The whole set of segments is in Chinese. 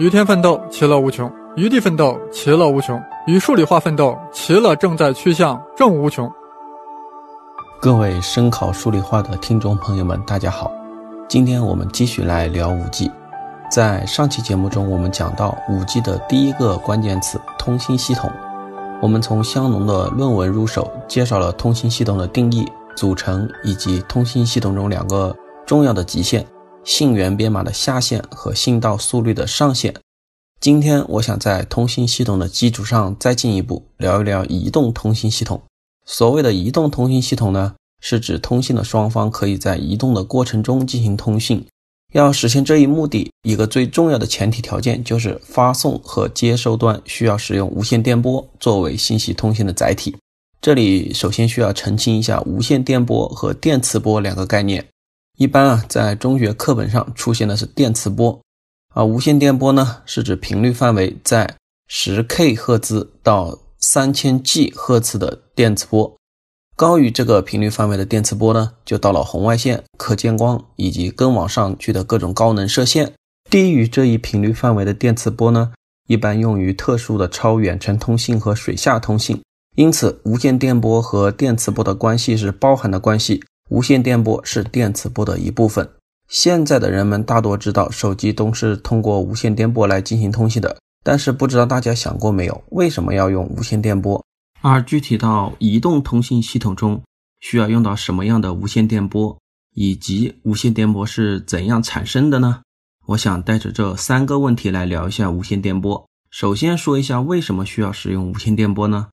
与天奋斗，其乐无穷；与地奋斗，其乐无穷；与数理化奋斗，其乐正在趋向正无穷。各位声考数理化的听众朋友们，大家好！今天我们继续来聊五 G。在上期节目中，我们讲到五 G 的第一个关键词——通信系统。我们从香农的论文入手，介绍了通信系统的定义、组成以及通信系统中两个重要的极限。信源编码的下限和信道速率的上限。今天我想在通信系统的基础上再进一步聊一聊移动通信系统。所谓的移动通信系统呢，是指通信的双方可以在移动的过程中进行通信。要实现这一目的，一个最重要的前提条件就是发送和接收端需要使用无线电波作为信息通信的载体。这里首先需要澄清一下无线电波和电磁波两个概念。一般啊，在中学课本上出现的是电磁波，而无线电波呢，是指频率范围在十 K 赫兹到三千 G 赫兹的电磁波。高于这个频率范围的电磁波呢，就到了红外线、可见光以及更往上去的各种高能射线。低于这一频率范围的电磁波呢，一般用于特殊的超远程通信和水下通信。因此，无线电波和电磁波的关系是包含的关系。无线电波是电磁波的一部分。现在的人们大多知道，手机都是通过无线电波来进行通信的。但是，不知道大家想过没有，为什么要用无线电波？而具体到移动通信系统中，需要用到什么样的无线电波，以及无线电波是怎样产生的呢？我想带着这三个问题来聊一下无线电波。首先说一下为什么需要使用无线电波呢？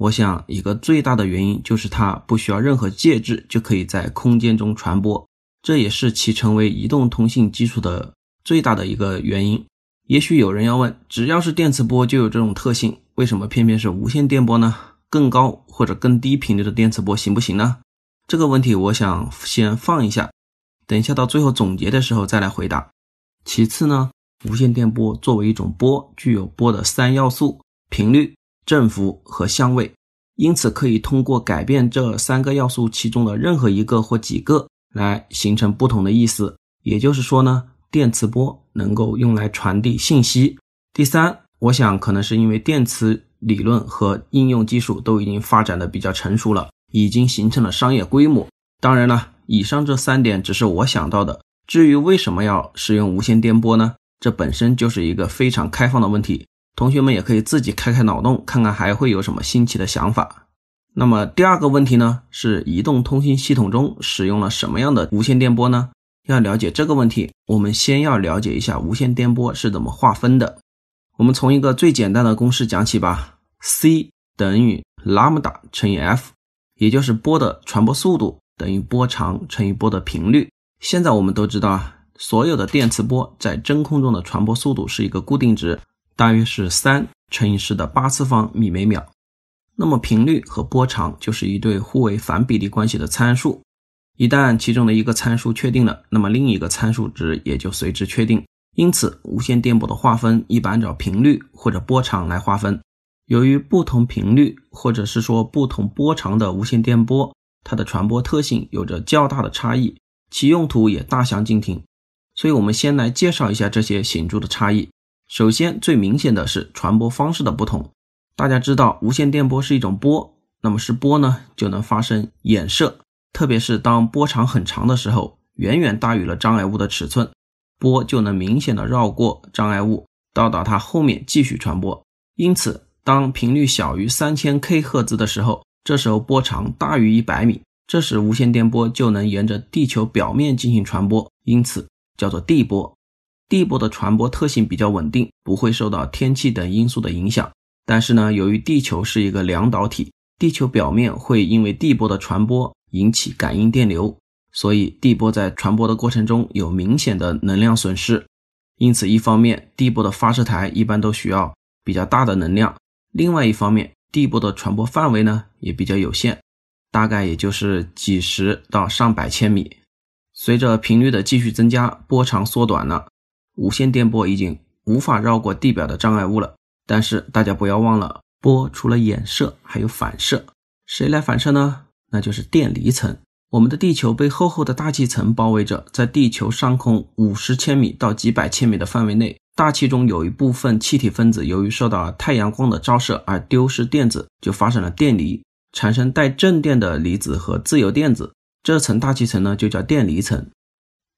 我想，一个最大的原因就是它不需要任何介质就可以在空间中传播，这也是其成为移动通信基础的最大的一个原因。也许有人要问，只要是电磁波就有这种特性，为什么偏偏是无线电波呢？更高或者更低频率的电磁波行不行呢？这个问题我想先放一下，等一下到最后总结的时候再来回答。其次呢，无线电波作为一种波，具有波的三要素：频率。振幅和相位，因此可以通过改变这三个要素其中的任何一个或几个来形成不同的意思。也就是说呢，电磁波能够用来传递信息。第三，我想可能是因为电磁理论和应用技术都已经发展的比较成熟了，已经形成了商业规模。当然了，以上这三点只是我想到的。至于为什么要使用无线电波呢？这本身就是一个非常开放的问题。同学们也可以自己开开脑洞，看看还会有什么新奇的想法。那么第二个问题呢，是移动通信系统中使用了什么样的无线电波呢？要了解这个问题，我们先要了解一下无线电波是怎么划分的。我们从一个最简单的公式讲起吧：C 等于 lambda 乘以 f，也就是波的传播速度等于波长乘以波的频率。现在我们都知道啊，所有的电磁波在真空中的传播速度是一个固定值。大约是三乘以十的八次方米每秒，那么频率和波长就是一对互为反比例关系的参数。一旦其中的一个参数确定了，那么另一个参数值也就随之确定。因此，无线电波的划分一般按照频率或者波长来划分。由于不同频率或者是说不同波长的无线电波，它的传播特性有着较大的差异，其用途也大相径庭。所以，我们先来介绍一下这些显著的差异。首先，最明显的是传播方式的不同。大家知道，无线电波是一种波，那么是波呢，就能发生衍射，特别是当波长很长的时候，远远大于了障碍物的尺寸，波就能明显的绕过障碍物，到达它后面继续传播。因此，当频率小于三千 K 赫兹的时候，这时候波长大于一百米，这时无线电波就能沿着地球表面进行传播，因此叫做地波。地波的传播特性比较稳定，不会受到天气等因素的影响。但是呢，由于地球是一个两导体，地球表面会因为地波的传播引起感应电流，所以地波在传播的过程中有明显的能量损失。因此，一方面地波的发射台一般都需要比较大的能量；另外一方面，地波的传播范围呢也比较有限，大概也就是几十到上百千米。随着频率的继续增加，波长缩短了。无线电波已经无法绕过地表的障碍物了，但是大家不要忘了，波除了衍射还有反射，谁来反射呢？那就是电离层。我们的地球被厚厚的大气层包围着，在地球上空五十千米到几百千米的范围内，大气中有一部分气体分子由于受到太阳光的照射而丢失电子，就发生了电离，产生带正电的离子和自由电子。这层大气层呢就叫电离层。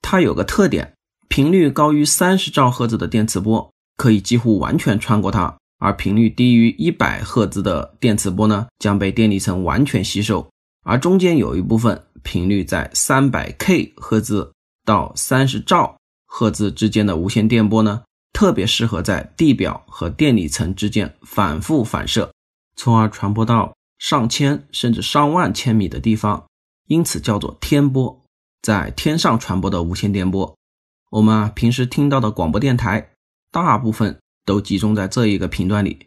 它有个特点，频率高于三十兆赫兹的电磁波可以几乎完全穿过它，而频率低于一百赫兹的电磁波呢将被电离层完全吸收。而中间有一部分频率在三百 K 赫兹到三十兆赫兹之间的无线电波呢。特别适合在地表和电离层之间反复反射，从而传播到上千甚至上万千米的地方，因此叫做天波，在天上传播的无线电波。我们啊平时听到的广播电台，大部分都集中在这一个频段里。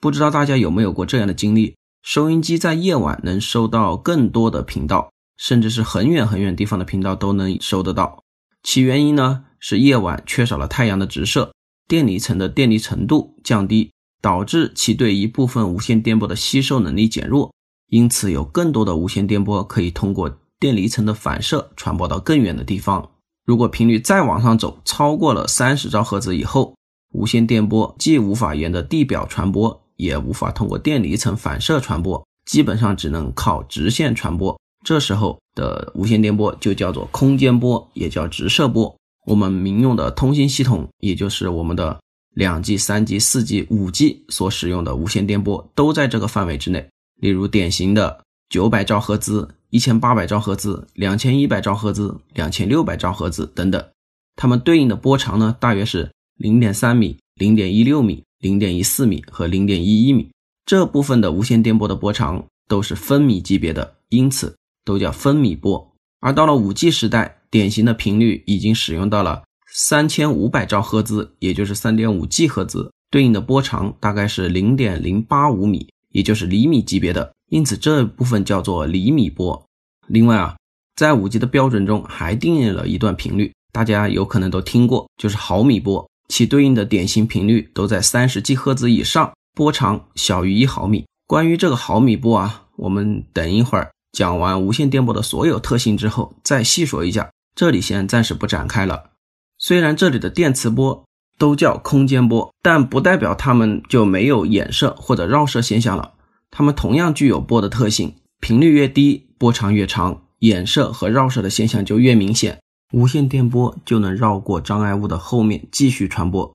不知道大家有没有过这样的经历？收音机在夜晚能收到更多的频道，甚至是很远很远地方的频道都能收得到。其原因呢是夜晚缺少了太阳的直射。电离层的电离程度降低，导致其对一部分无线电波的吸收能力减弱，因此有更多的无线电波可以通过电离层的反射传播到更远的地方。如果频率再往上走，超过了三十兆赫兹以后，无线电波既无法沿着地表传播，也无法通过电离层反射传播，基本上只能靠直线传播。这时候的无线电波就叫做空间波，也叫直射波。我们民用的通信系统，也就是我们的两 G、三 G、四 G、五 G 所使用的无线电波，都在这个范围之内。例如，典型的九百兆赫兹、一千八百兆赫兹、两千一百兆赫兹、两千六百兆赫兹等等，它们对应的波长呢，大约是零点三米、零点一六米、零点一四米和零点一一米。这部分的无线电波的波长都是分米级别的，因此都叫分米波。而到了五 G 时代，典型的频率已经使用到了三千五百兆赫兹，也就是三点五 G 赫兹，对应的波长大概是零点零八五米，也就是厘米级别的，因此这部分叫做厘米波。另外啊，在五 G 的标准中还定义了一段频率，大家有可能都听过，就是毫米波，其对应的典型频率都在三十 G 赫兹以上，波长小于一毫米。关于这个毫米波啊，我们等一会儿。讲完无线电波的所有特性之后，再细说一下，这里先暂时不展开了。虽然这里的电磁波都叫空间波，但不代表它们就没有衍射或者绕射现象了。它们同样具有波的特性，频率越低，波长越长，衍射和绕射的现象就越明显，无线电波就能绕过障碍物的后面继续传播。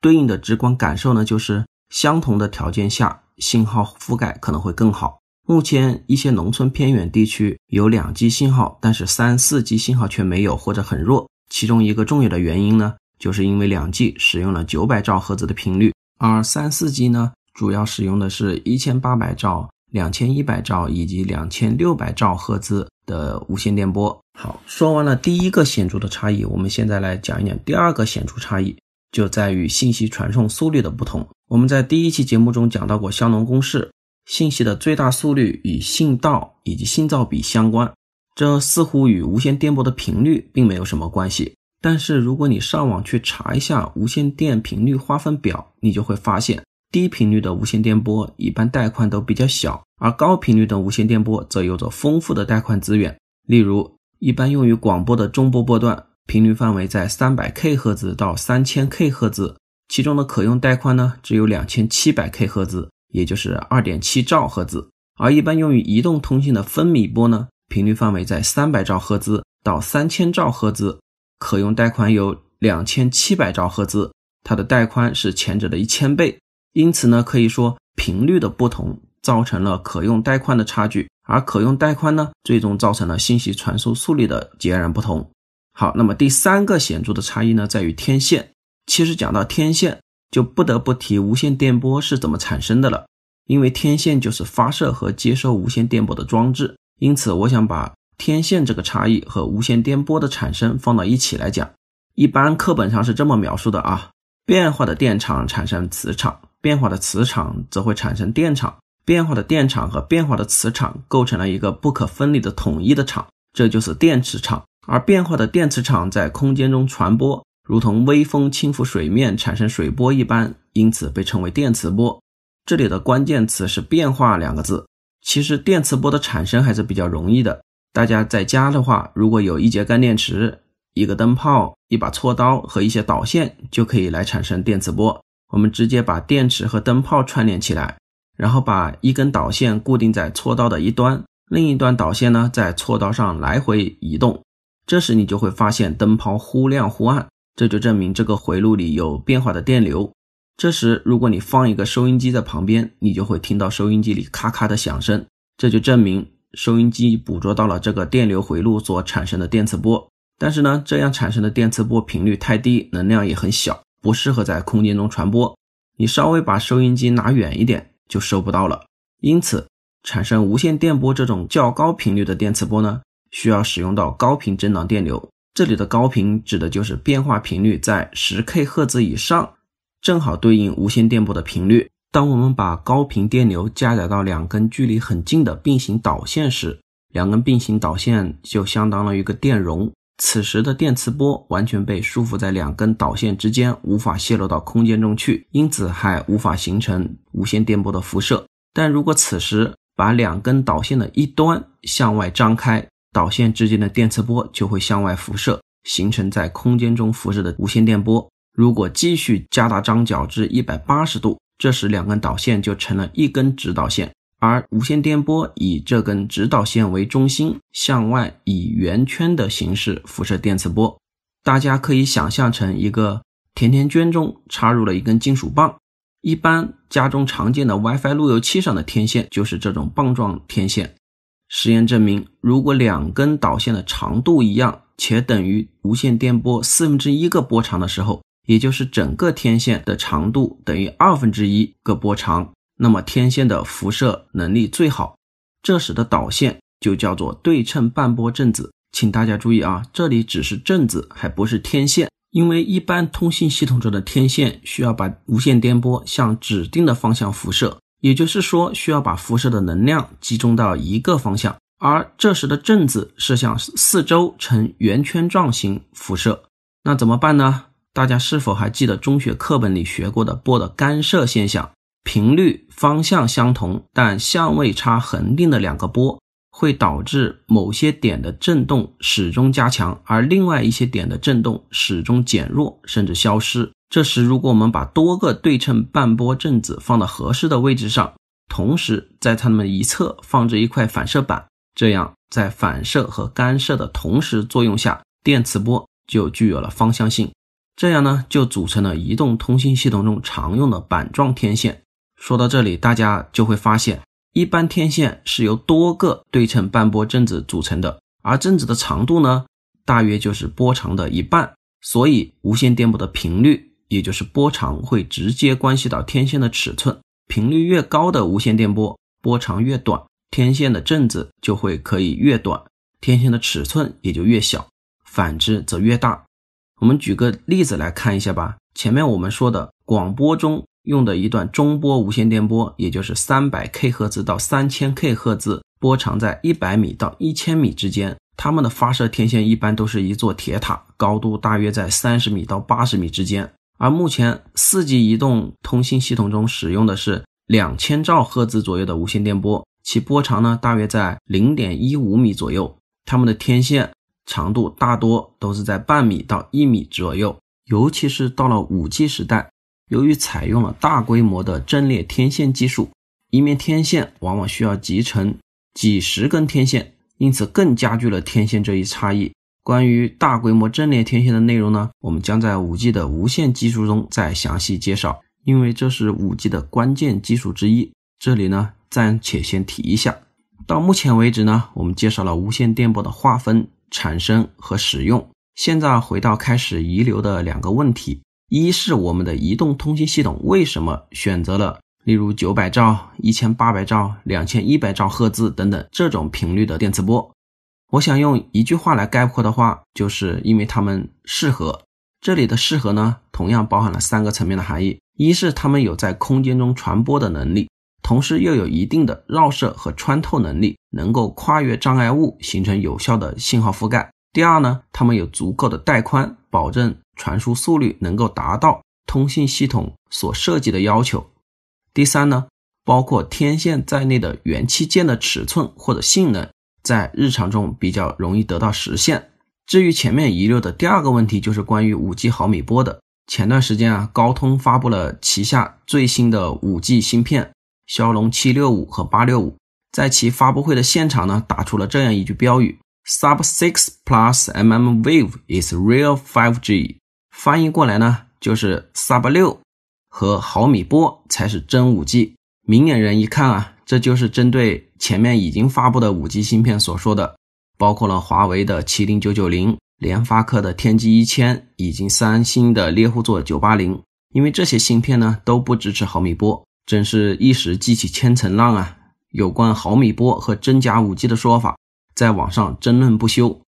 对应的直观感受呢，就是相同的条件下，信号覆盖可能会更好。目前一些农村偏远地区有两 G 信号，但是三四 G 信号却没有或者很弱。其中一个重要的原因呢，就是因为两 G 使用了九百兆赫兹的频率，而三四 G 呢，主要使用的是一千八百兆、两千一百兆以及两千六百兆赫兹的无线电波。好，说完了第一个显著的差异，我们现在来讲一讲第二个显著差异，就在于信息传送速率的不同。我们在第一期节目中讲到过香农公式。信息的最大速率与信道以及信噪比相关，这似乎与无线电波的频率并没有什么关系。但是如果你上网去查一下无线电频率划分表，你就会发现，低频率的无线电波一般带宽都比较小，而高频率的无线电波则有着丰富的带宽资源。例如，一般用于广播的中波波段，频率范围在三百 K 赫兹到三千 K 赫兹，其中的可用带宽呢只有两千七百 K 赫兹。也就是二点七兆赫兹，而一般用于移动通信的分米波呢，频率范围在三百兆赫兹到三千兆赫兹，可用带宽有两千七百兆赫兹，它的带宽是前者的一千倍。因此呢，可以说频率的不同造成了可用带宽的差距，而可用带宽呢，最终造成了信息传输速率的截然不同。好，那么第三个显著的差异呢，在于天线。其实讲到天线。就不得不提无线电波是怎么产生的了，因为天线就是发射和接收无线电波的装置，因此我想把天线这个差异和无线电波的产生放到一起来讲。一般课本上是这么描述的啊：变化的电场产生磁场，变化的磁场则会产生电场，变化的电场和变化的磁场构成了一个不可分离的统一的场，这就是电磁场。而变化的电磁场在空间中传播。如同微风轻拂水面产生水波一般，因此被称为电磁波。这里的关键词是“变化”两个字。其实电磁波的产生还是比较容易的。大家在家的话，如果有一节干电池，一个灯泡、一把锉刀和一些导线就可以来产生电磁波。我们直接把电池和灯泡串联起来，然后把一根导线固定在锉刀的一端，另一端导线呢在锉刀上来回移动。这时你就会发现灯泡忽亮忽暗，这就证明这个回路里有变化的电流。这时如果你放一个收音机在旁边，你就会听到收音机里咔咔的响声，这就证明收音机捕捉到了这个电流回路所产生的电磁波。但是呢，这样产生的电磁波频率太低，能量也很小。不适合在空间中传播，你稍微把收音机拿远一点就收不到了。因此，产生无线电波这种较高频率的电磁波呢，需要使用到高频振荡电流。这里的高频指的就是变化频率在十 K 赫兹以上，正好对应无线电波的频率。当我们把高频电流加载到两根距离很近的并行导线时，两根并行导线就相当于一个电容。此时的电磁波完全被束缚在两根导线之间，无法泄露到空间中去，因此还无法形成无线电波的辐射。但如果此时把两根导线的一端向外张开，导线之间的电磁波就会向外辐射，形成在空间中辐射的无线电波。如果继续加大张角至一百八十度，这时两根导线就成了一根直导线。而无线电波以这根直导线为中心，向外以圆圈的形式辐射电磁波。大家可以想象成一个甜甜圈中插入了一根金属棒。一般家中常见的 WiFi 路由器上的天线就是这种棒状天线。实验证明，如果两根导线的长度一样，且等于无线电波四分之一个波长的时候，也就是整个天线的长度等于二分之一个波长。那么天线的辐射能力最好，这时的导线就叫做对称半波振子。请大家注意啊，这里只是振子，还不是天线。因为一般通信系统中的天线需要把无线电波向指定的方向辐射，也就是说需要把辐射的能量集中到一个方向。而这时的振子是向四周呈圆圈状形辐射。那怎么办呢？大家是否还记得中学课本里学过的波的干涉现象？频率方向相同，但相位差恒定的两个波，会导致某些点的振动始终加强，而另外一些点的振动始终减弱，甚至消失。这时，如果我们把多个对称半波振子放到合适的位置上，同时在它们一侧放置一块反射板，这样在反射和干涉的同时作用下，电磁波就具有了方向性。这样呢，就组成了移动通信系统中常用的板状天线。说到这里，大家就会发现，一般天线是由多个对称半波振子组成的，而振子的长度呢，大约就是波长的一半。所以，无线电波的频率，也就是波长，会直接关系到天线的尺寸。频率越高的无线电波，波长越短，天线的振子就会可以越短，天线的尺寸也就越小。反之则越大。我们举个例子来看一下吧。前面我们说的广播中。用的一段中波无线电波，也就是三百 K 赫兹到三千 K 赫兹，波长在一百米到一千米之间。它们的发射天线一般都是一座铁塔，高度大约在三十米到八十米之间。而目前四 G 移动通信系统中使用的是两千兆赫兹左右的无线电波，其波长呢大约在零点一五米左右。它们的天线长度大多都是在半米到一米左右，尤其是到了五 G 时代。由于采用了大规模的阵列天线技术，一面天线往往需要集成几十根天线，因此更加剧了天线这一差异。关于大规模阵列天线的内容呢，我们将在五 G 的无线技术中再详细介绍，因为这是五 G 的关键技术之一。这里呢，暂且先提一下。到目前为止呢，我们介绍了无线电波的划分、产生和使用。现在回到开始遗留的两个问题。一是我们的移动通信系统为什么选择了例如九百兆、一千八百兆、两千一百兆赫兹等等这种频率的电磁波？我想用一句话来概括的话，就是因为它们适合。这里的适合呢，同样包含了三个层面的含义：一是它们有在空间中传播的能力，同时又有一定的绕射和穿透能力，能够跨越障碍物形成有效的信号覆盖；第二呢，它们有足够的带宽，保证。传输速率能够达到通信系统所设计的要求。第三呢，包括天线在内的元器件的尺寸或者性能，在日常中比较容易得到实现。至于前面遗留的第二个问题，就是关于 5G 毫米波的。前段时间啊，高通发布了旗下最新的 5G 芯片骁龙765和865，在其发布会的现场呢，打出了这样一句标语：“Sub 6 plus mm wave is real 5G。”翻译过来呢，就是 Sub 六和毫米波才是真 5G。明眼人一看啊，这就是针对前面已经发布的 5G 芯片所说的，包括了华为的麒麟990。联发科的天玑一千以及三星的猎户座九八零，因为这些芯片呢都不支持毫米波，真是一时激起千层浪啊！有关毫米波和真假五 G 的说法，在网上争论不休。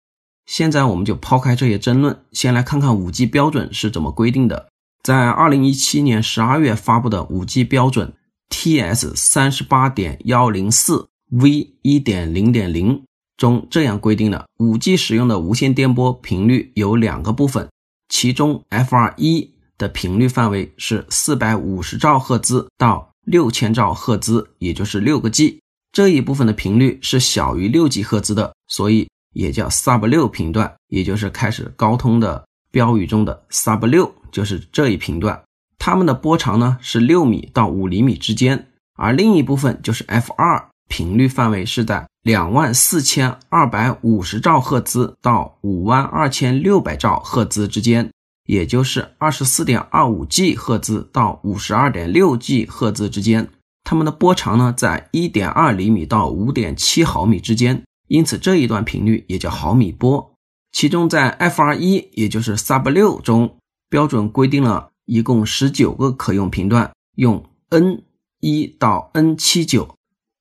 现在我们就抛开这些争论，先来看看五 G 标准是怎么规定的。在二零一七年十二月发布的五 G 标准 TS 三十八点幺零四 V 一点零点零。中这样规定了，5G 使用的无线电波频率有两个部分，其中 FR1 的频率范围是450兆赫兹到6000兆赫兹，也就是六个 G。这一部分的频率是小于六 G 赫兹的，所以也叫 Sub 六频段，也就是开始高通的标语中的 Sub 六，就是这一频段。它们的波长呢是六米到五厘米之间，而另一部分就是 F2。频率范围是在两万四千二百五十兆赫兹到五万二千六百兆赫兹之间，也就是二十四点二五 G 赫兹到五十二点六 G 赫兹之间。它们的波长呢，在一点二厘米到五点七毫米之间，因此这一段频率也叫毫米波。其中在 FR 一，也就是 Sub 六中，标准规定了一共十九个可用频段，用 N 一到 N 七九。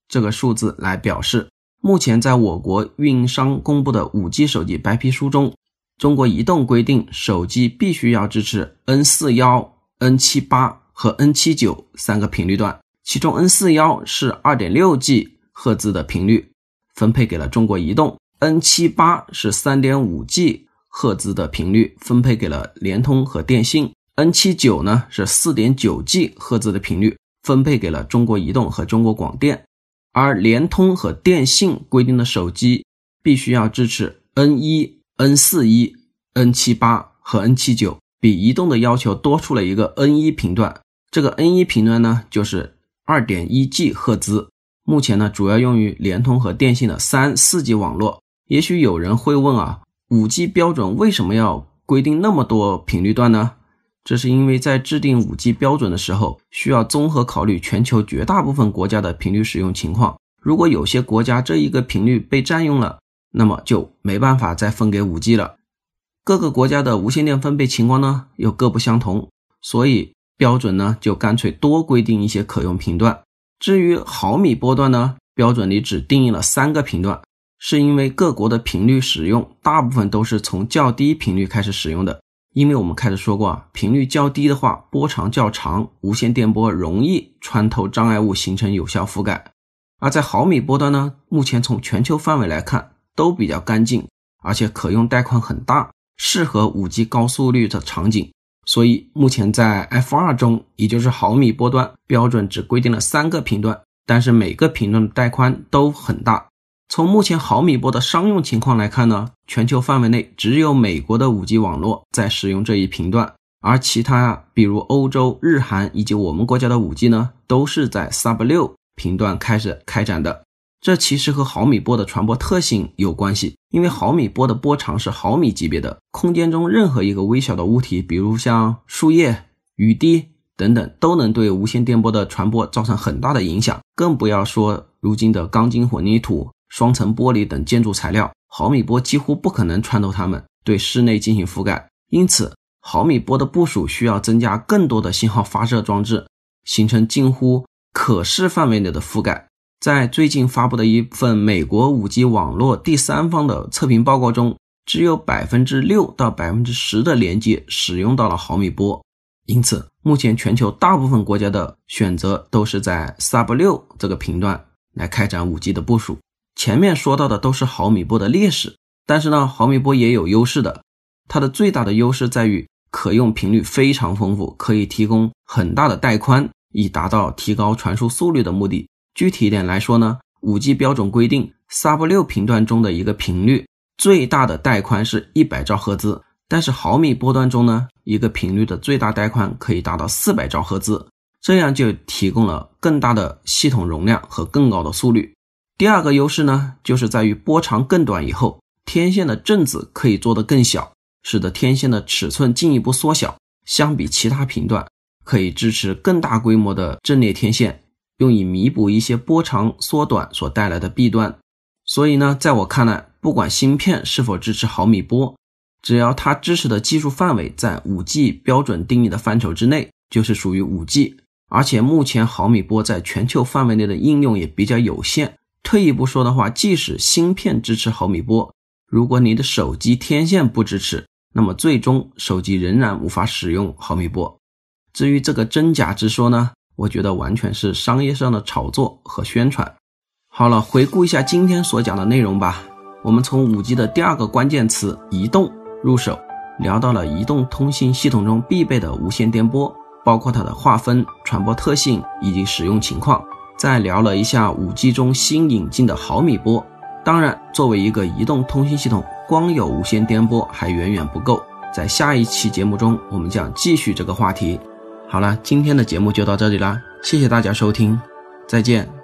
这个数字来表示，目前在我国运营商公布的 5G 手机白皮书中，中国移动规定手机必须要支持 N41、N78 和 N79 三个频率段，其中 N41 是 2.6G 赫兹的频率，分配给了中国移动；N78 是 3.5G 赫兹的频率，分配给了联通和电信；N79 呢是 4.9G 赫兹的频率，分配给了中国移动和中国广电。而联通和电信规定的手机必须要支持 N 一、N 四一、N 七八和 N 七九，比移动的要求多出了一个 N 一频段。这个 N 一频段呢，就是二点一 G 赫兹。目前呢，主要用于联通和电信的三四 G 网络。也许有人会问啊，五 G 标准为什么要规定那么多频率段呢？这是因为在制定五 G 标准的时候，需要综合考虑全球绝大部分国家的频率使用情况。如果有些国家这一个频率被占用了，那么就没办法再分给五 G 了。各个国家的无线电分配情况呢又各不相同，所以标准呢就干脆多规定一些可用频段。至于毫米波段呢，标准里只定义了三个频段，是因为各国的频率使用大部分都是从较低频率开始使用的。因为我们开始说过啊，频率较低的话，波长较长，无线电波容易穿透障碍物形成有效覆盖。而在毫米波段呢，目前从全球范围来看都比较干净，而且可用带宽很大，适合 5G 高速率的场景。所以目前在 F2 中，也就是毫米波段标准只规定了三个频段，但是每个频段的带宽都很大。从目前毫米波的商用情况来看呢，全球范围内只有美国的 5G 网络在使用这一频段，而其他比如欧洲、日韩以及我们国家的 5G 呢，都是在 Sub 六频段开始开展的。这其实和毫米波的传播特性有关系，因为毫米波的波长是毫米级别的，空间中任何一个微小的物体，比如像树叶、雨滴等等，都能对无线电波的传播造成很大的影响，更不要说如今的钢筋混凝土。双层玻璃等建筑材料，毫米波几乎不可能穿透它们，对室内进行覆盖。因此，毫米波的部署需要增加更多的信号发射装置，形成近乎可视范围内的覆盖。在最近发布的一份美国 5G 网络第三方的测评报告中，只有百分之六到百分之十的连接使用到了毫米波。因此，目前全球大部分国家的选择都是在 Sub 六这个频段来开展 5G 的部署。前面说到的都是毫米波的劣势，但是呢，毫米波也有优势的。它的最大的优势在于可用频率非常丰富，可以提供很大的带宽，以达到提高传输速率的目的。具体一点来说呢，5G 标准规定，Sub 六频段中的一个频率最大的带宽是一百兆赫兹，但是毫米波段中呢，一个频率的最大带宽可以达到四百兆赫兹，这样就提供了更大的系统容量和更高的速率。第二个优势呢，就是在于波长更短以后，天线的振子可以做得更小，使得天线的尺寸进一步缩小。相比其他频段，可以支持更大规模的阵列天线，用以弥补一些波长缩短所带来的弊端。所以呢，在我看来，不管芯片是否支持毫米波，只要它支持的技术范围在 5G 标准定义的范畴之内，就是属于 5G。而且目前毫米波在全球范围内的应用也比较有限。退一步说的话，即使芯片支持毫米波，如果你的手机天线不支持，那么最终手机仍然无法使用毫米波。至于这个真假之说呢，我觉得完全是商业上的炒作和宣传。好了，回顾一下今天所讲的内容吧。我们从五 G 的第二个关键词“移动”入手，聊到了移动通信系统中必备的无线电波，包括它的划分、传播特性以及使用情况。再聊了一下五 G 中新引进的毫米波。当然，作为一个移动通信系统，光有无线电波还远远不够。在下一期节目中，我们将继续这个话题。好了，今天的节目就到这里啦，谢谢大家收听，再见。